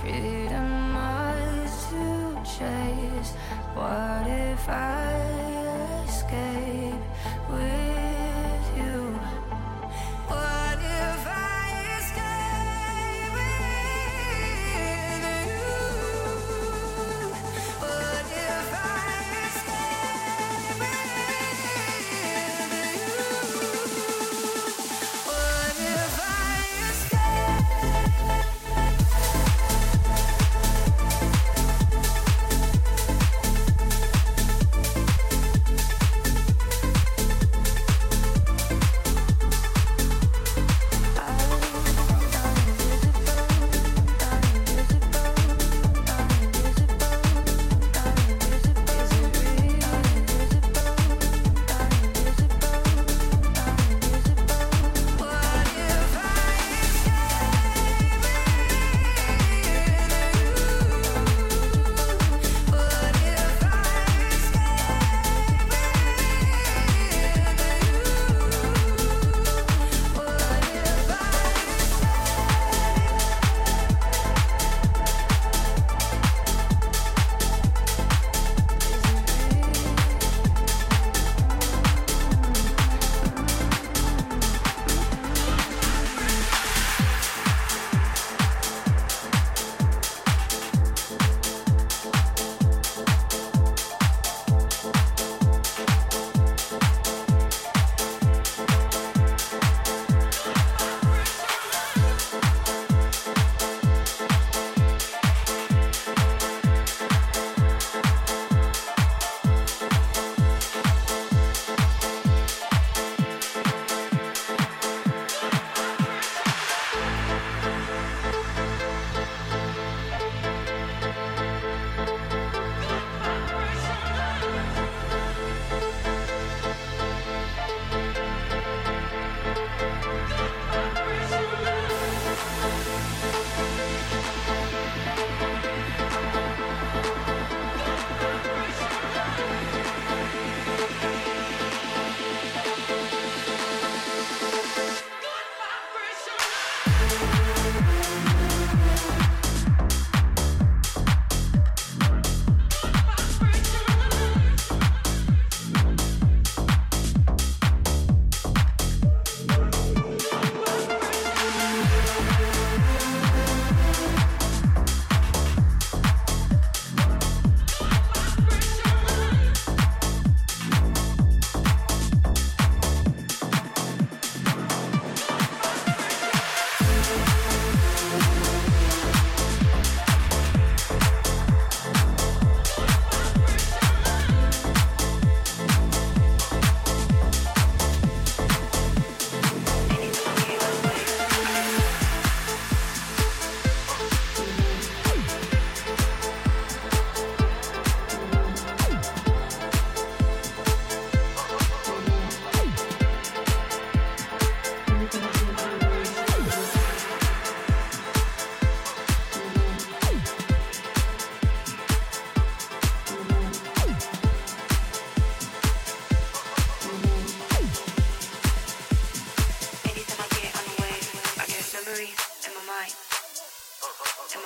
freedom ours to chase. What if I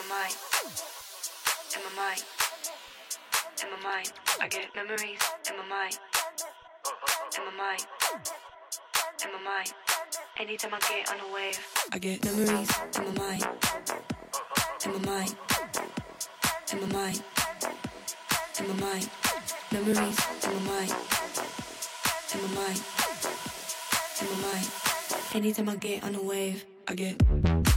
mind. In my mind, in my mind. I get memories in my mind. In my mind. In my mind. Anytime I get on a wave, I get memories in my mind. In my mind. In my mind. In my mind. Memories in my mind. In my mind. In my mind. Anytime I get on a wave, I get.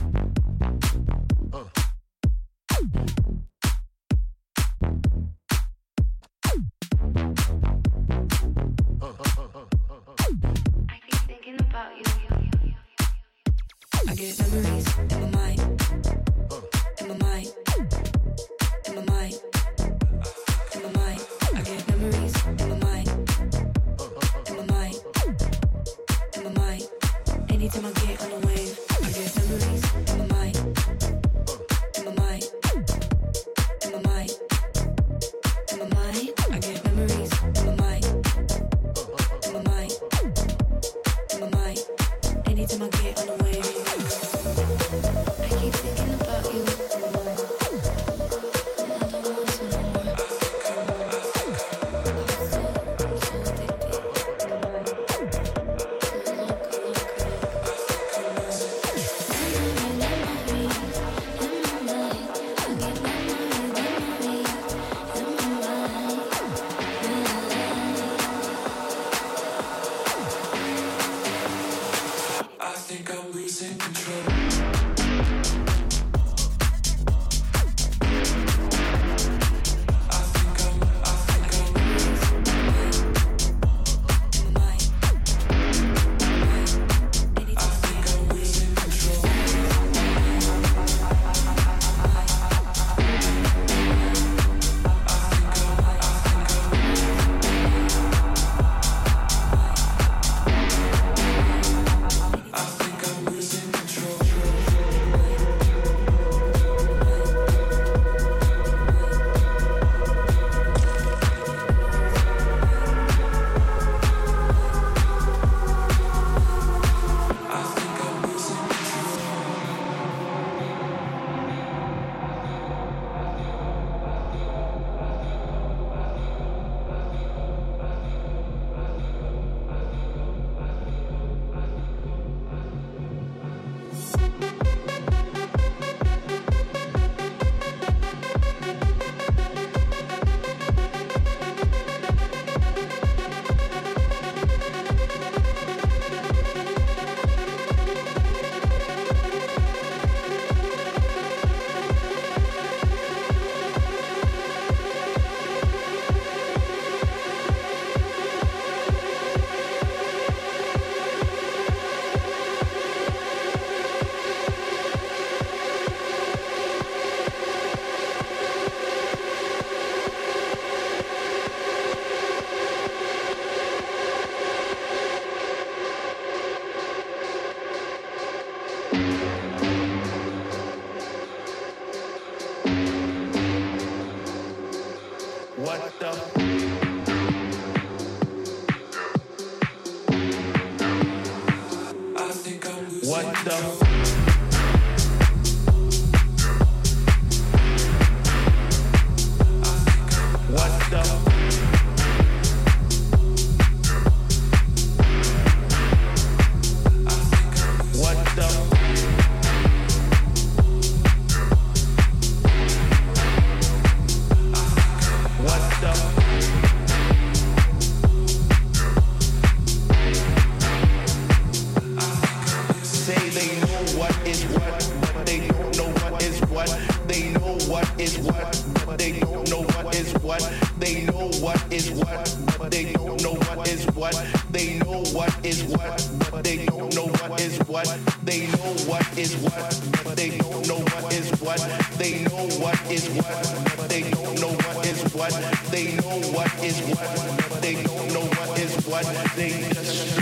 is what, but they don't know what is what. They know what is what, but they don't know what is what. They know what is what, but they don't know what is what. They know what is what, but they don't know what is what. They know what is what, but they don't know what is what. They know what is what, but they don't know what is what. They just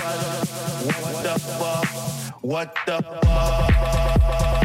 what the fuck, what the fuck.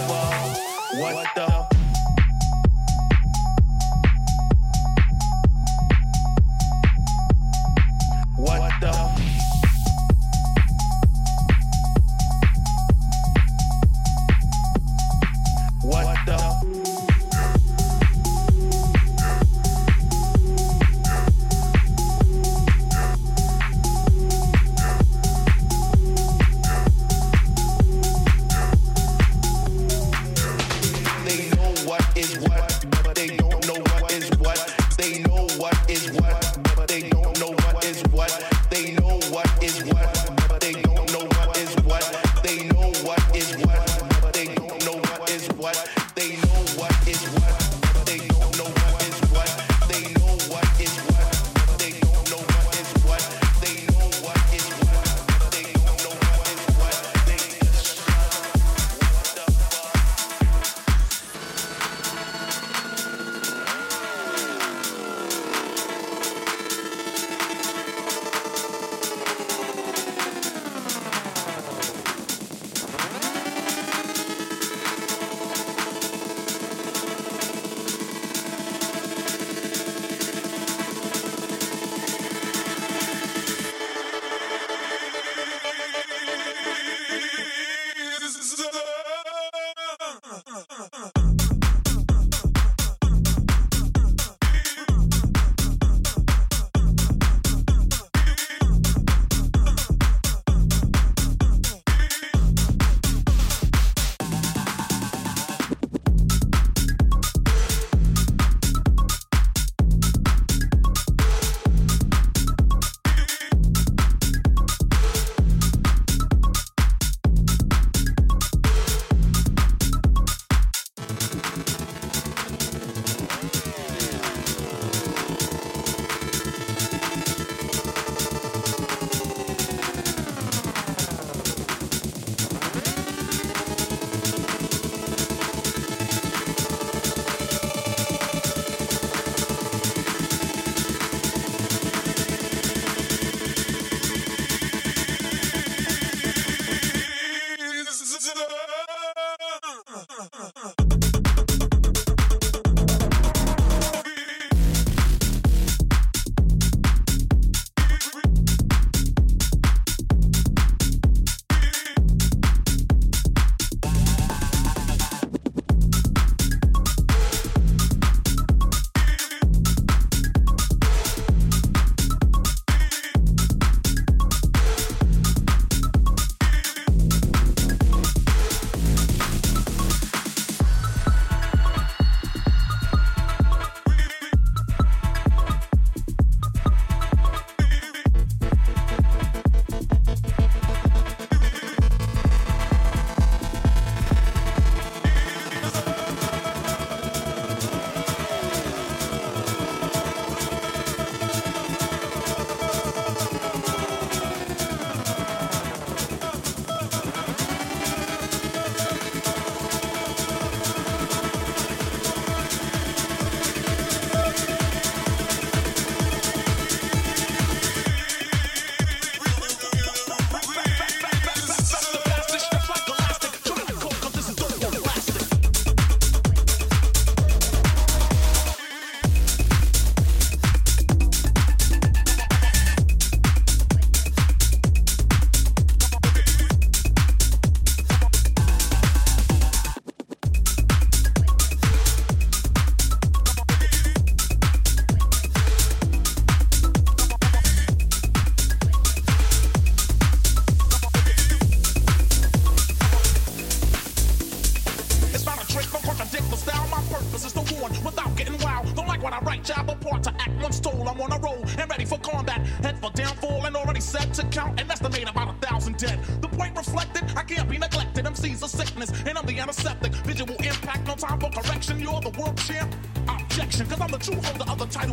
what?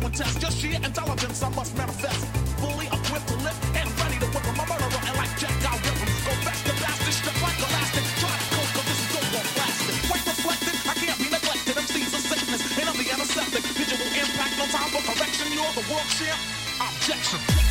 Of the title and test. Just sheer intelligence, I must manifest. Fully equipped to lift and ready to whip. A murderer, and like Jack, I'll rip him. Go back to bastard, step like elastic. Try to cope, cause this is over plastic. Point reflected, I can't be neglected. MC's a sickness, and I'm the antiseptic. Visual impact, no time for correction. You're the world champ. Objection.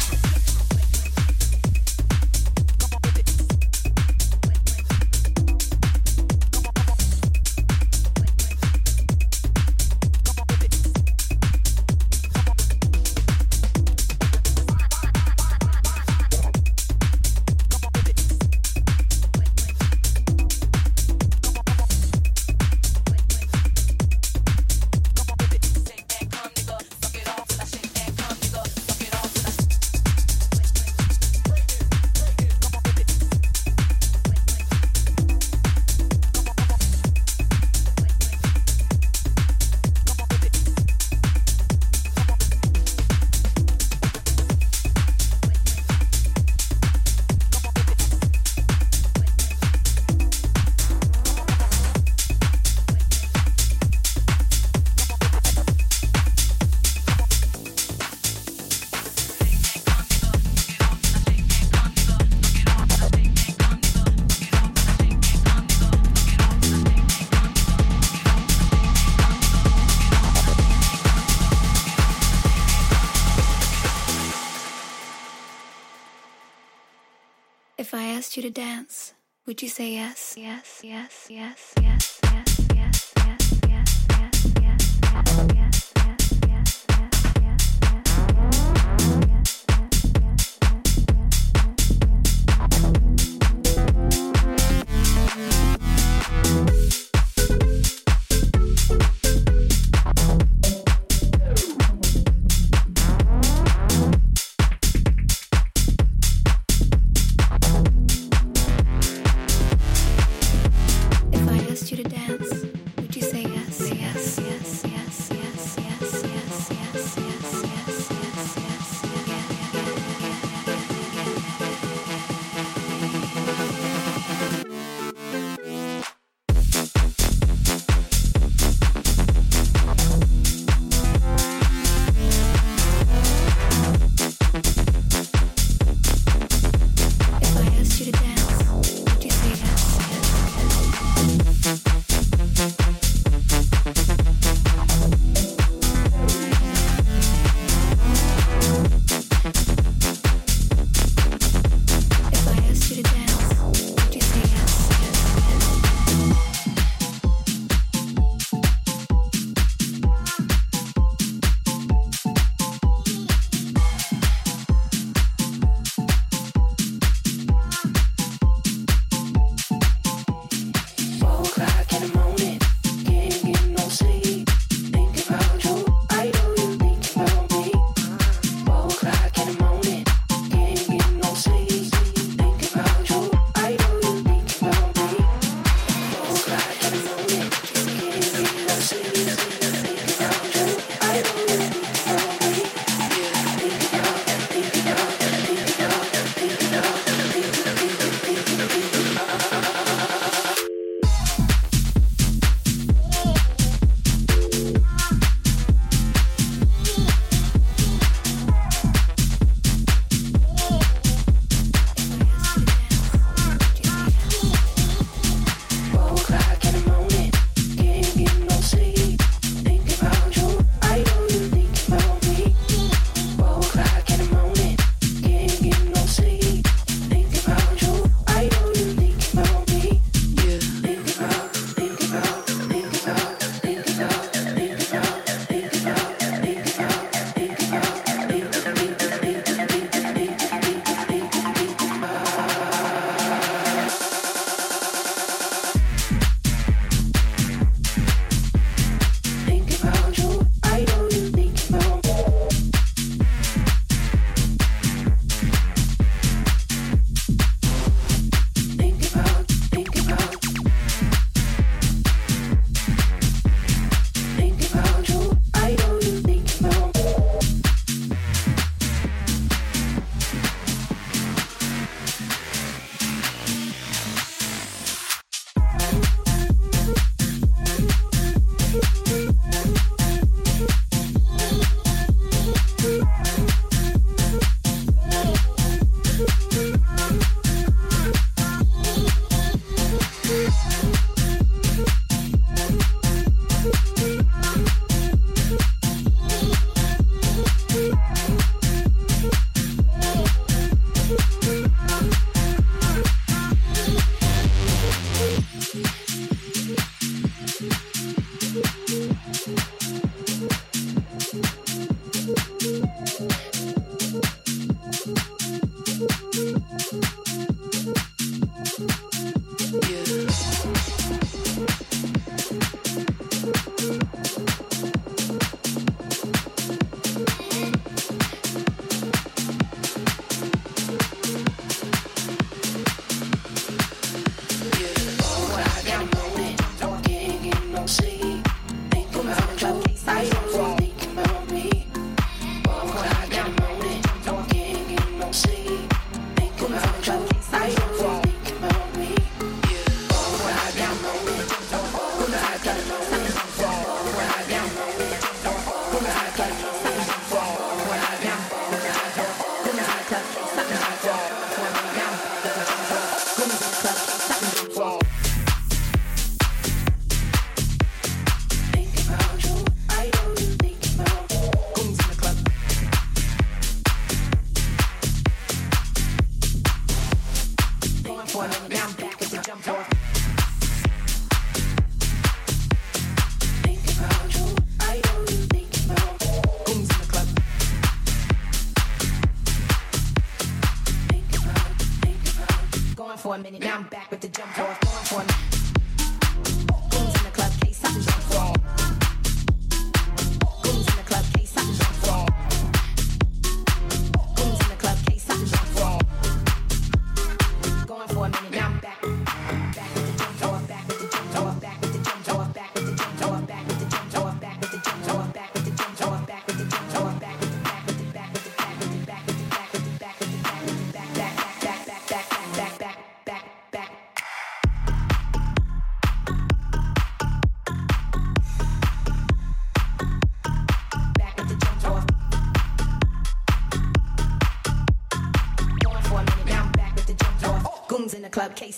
To dance, would you say yes? Yes, yes, yes,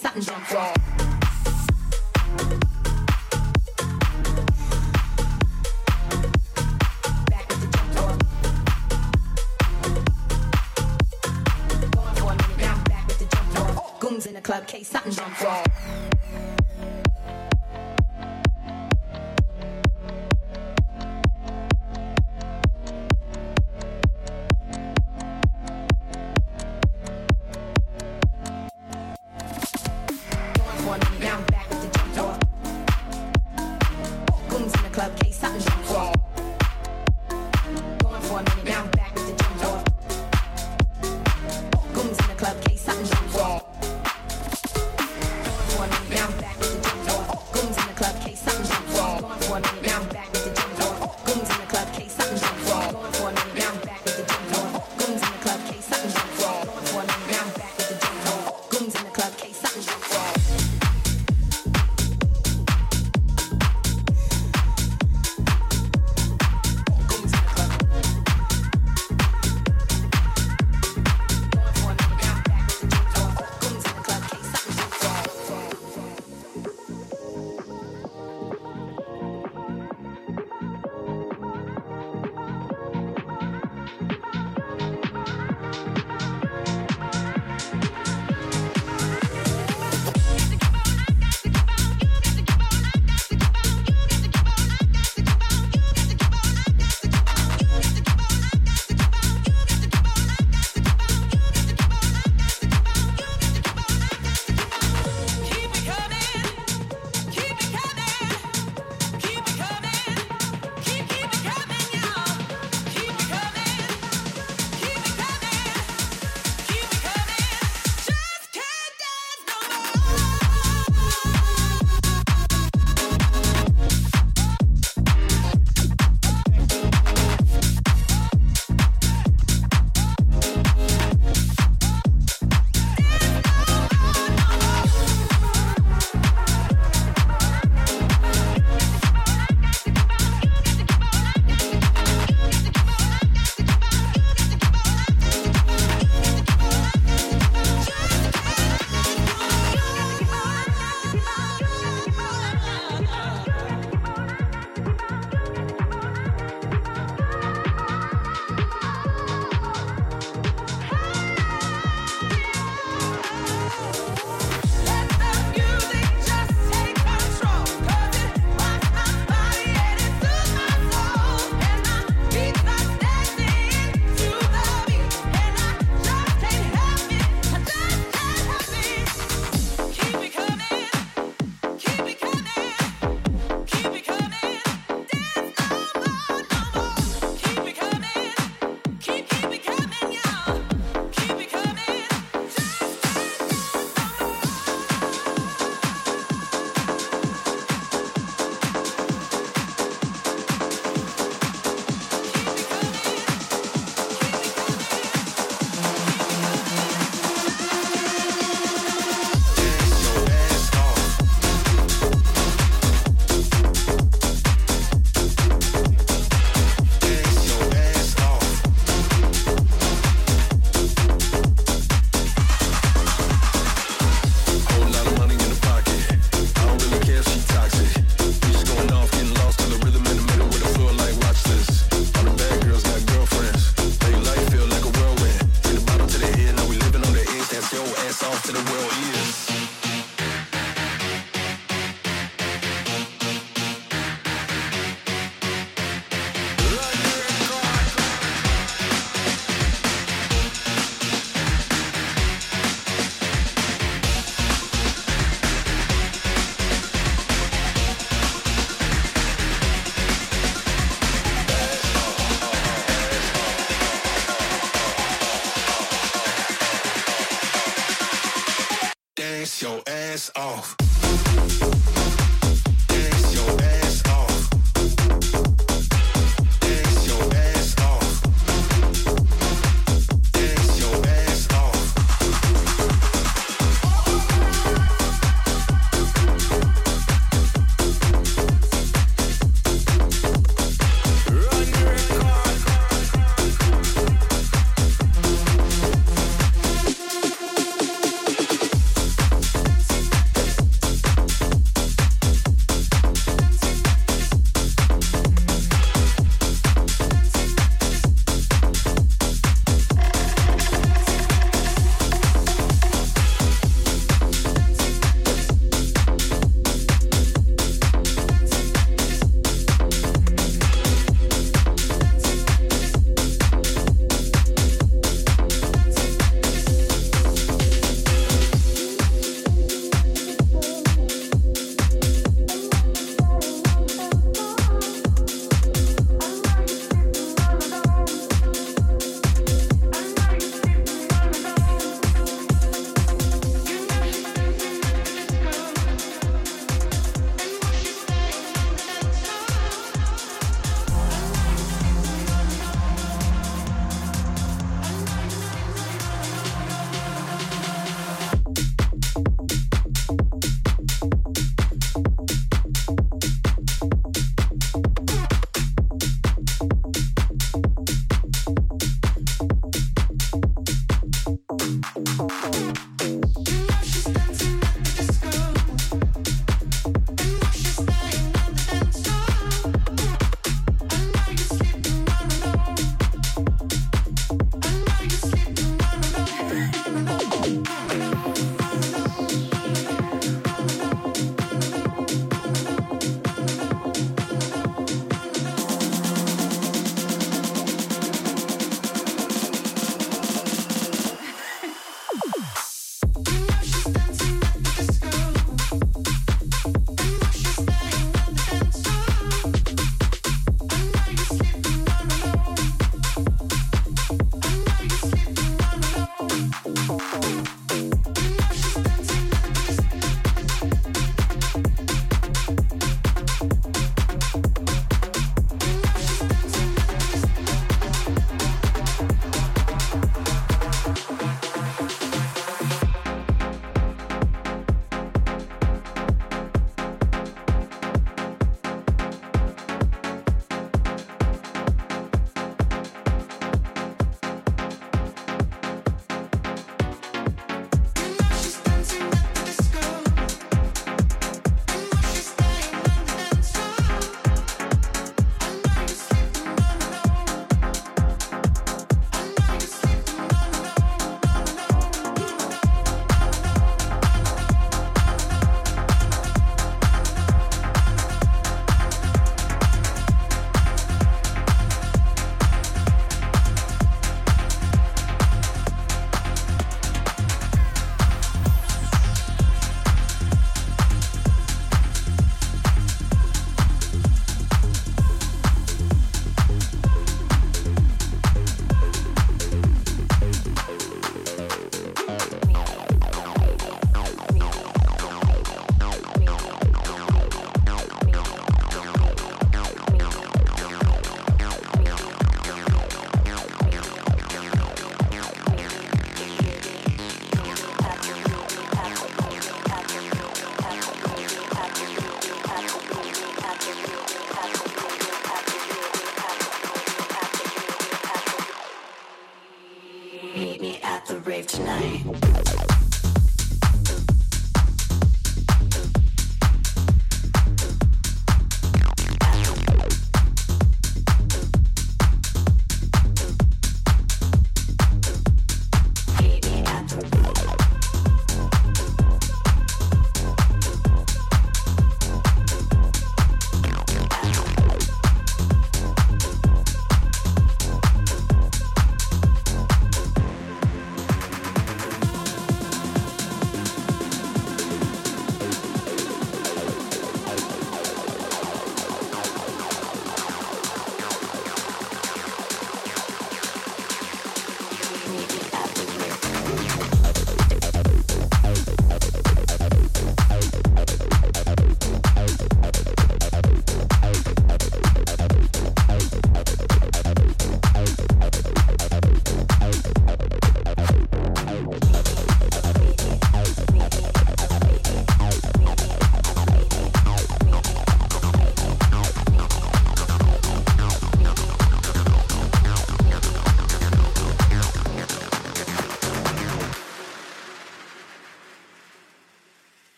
something jumped off.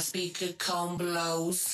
Speaker cone blows.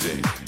amazing.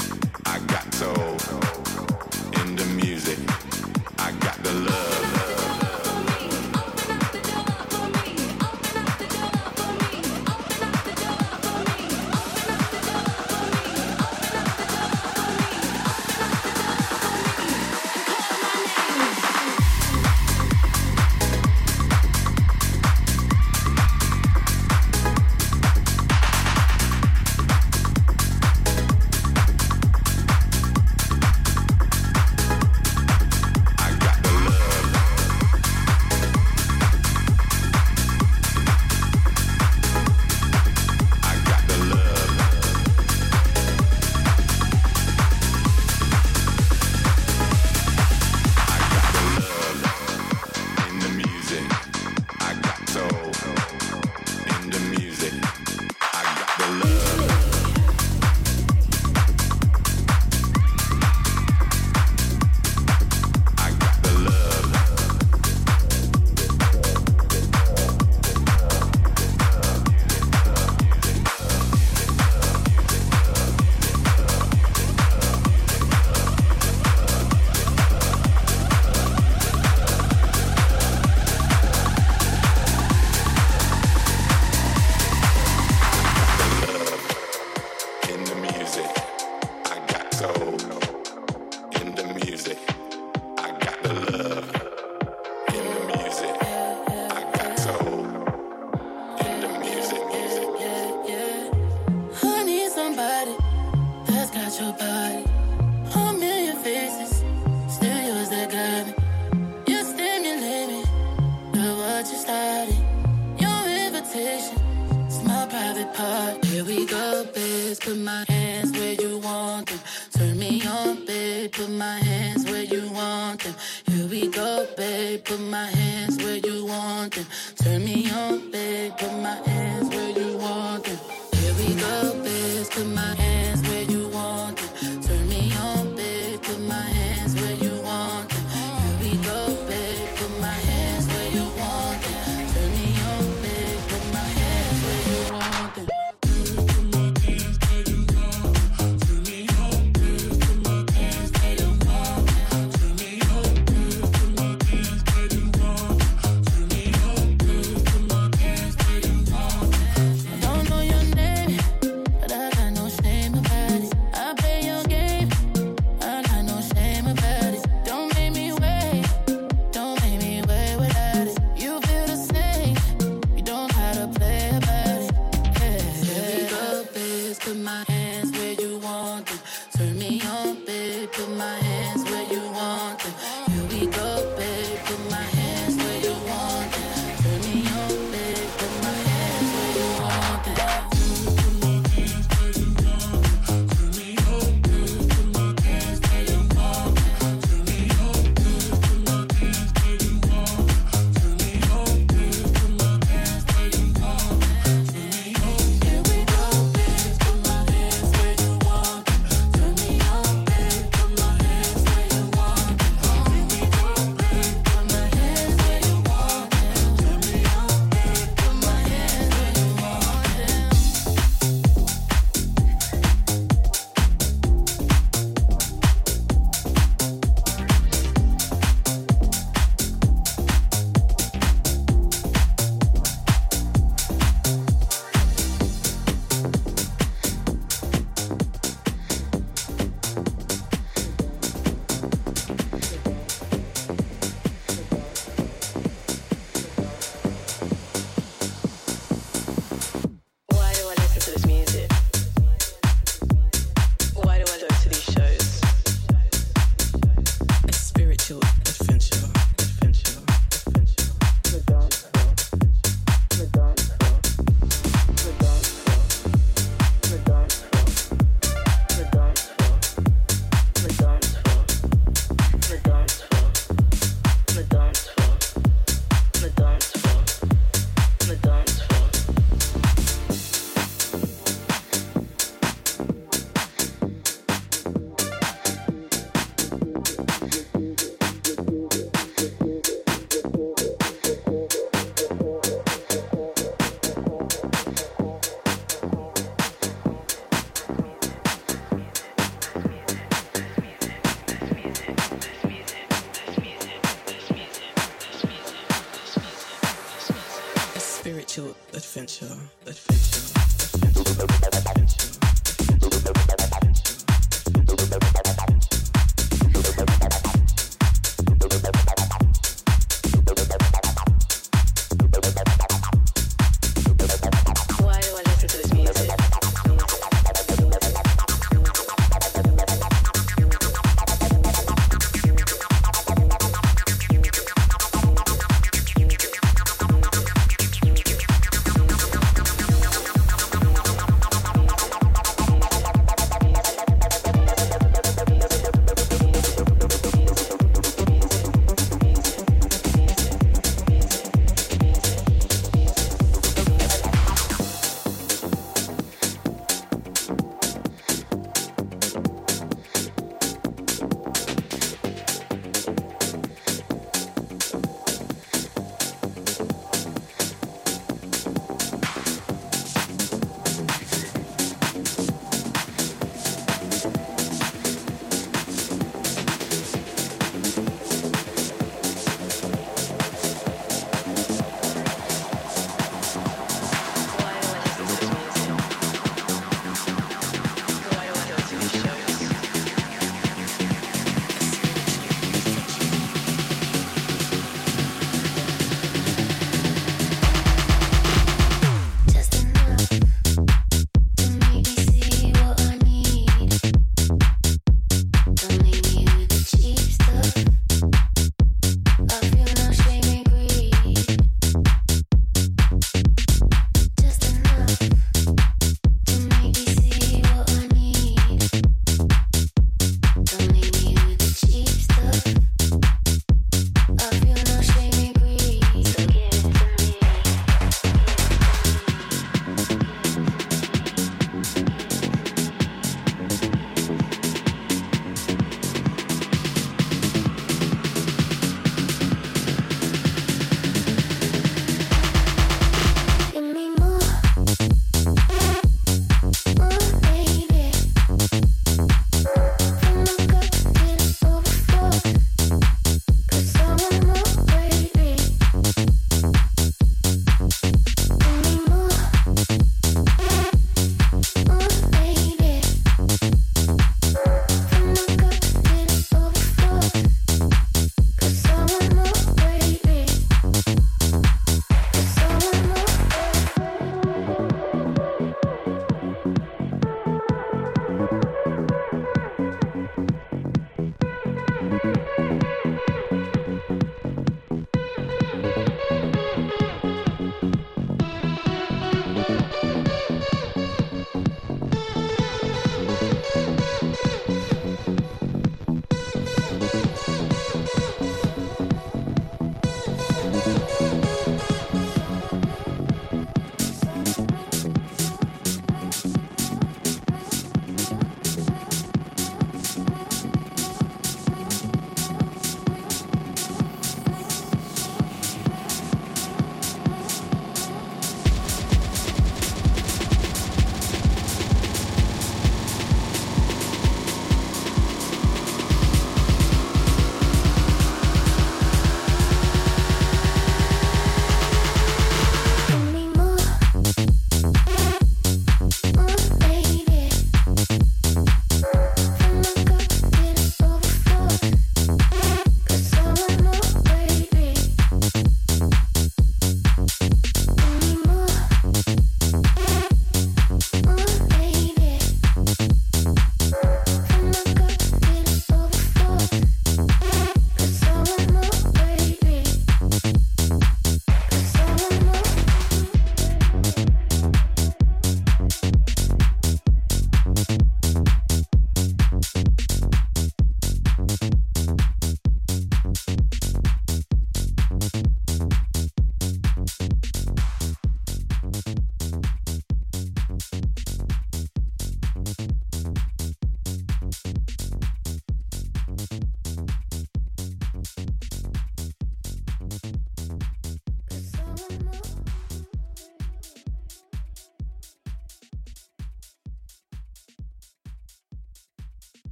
we go, babe. Put my hands where you want them. Turn me on, babe. Put my hands where you want them. Here we go, babe. Put my hands.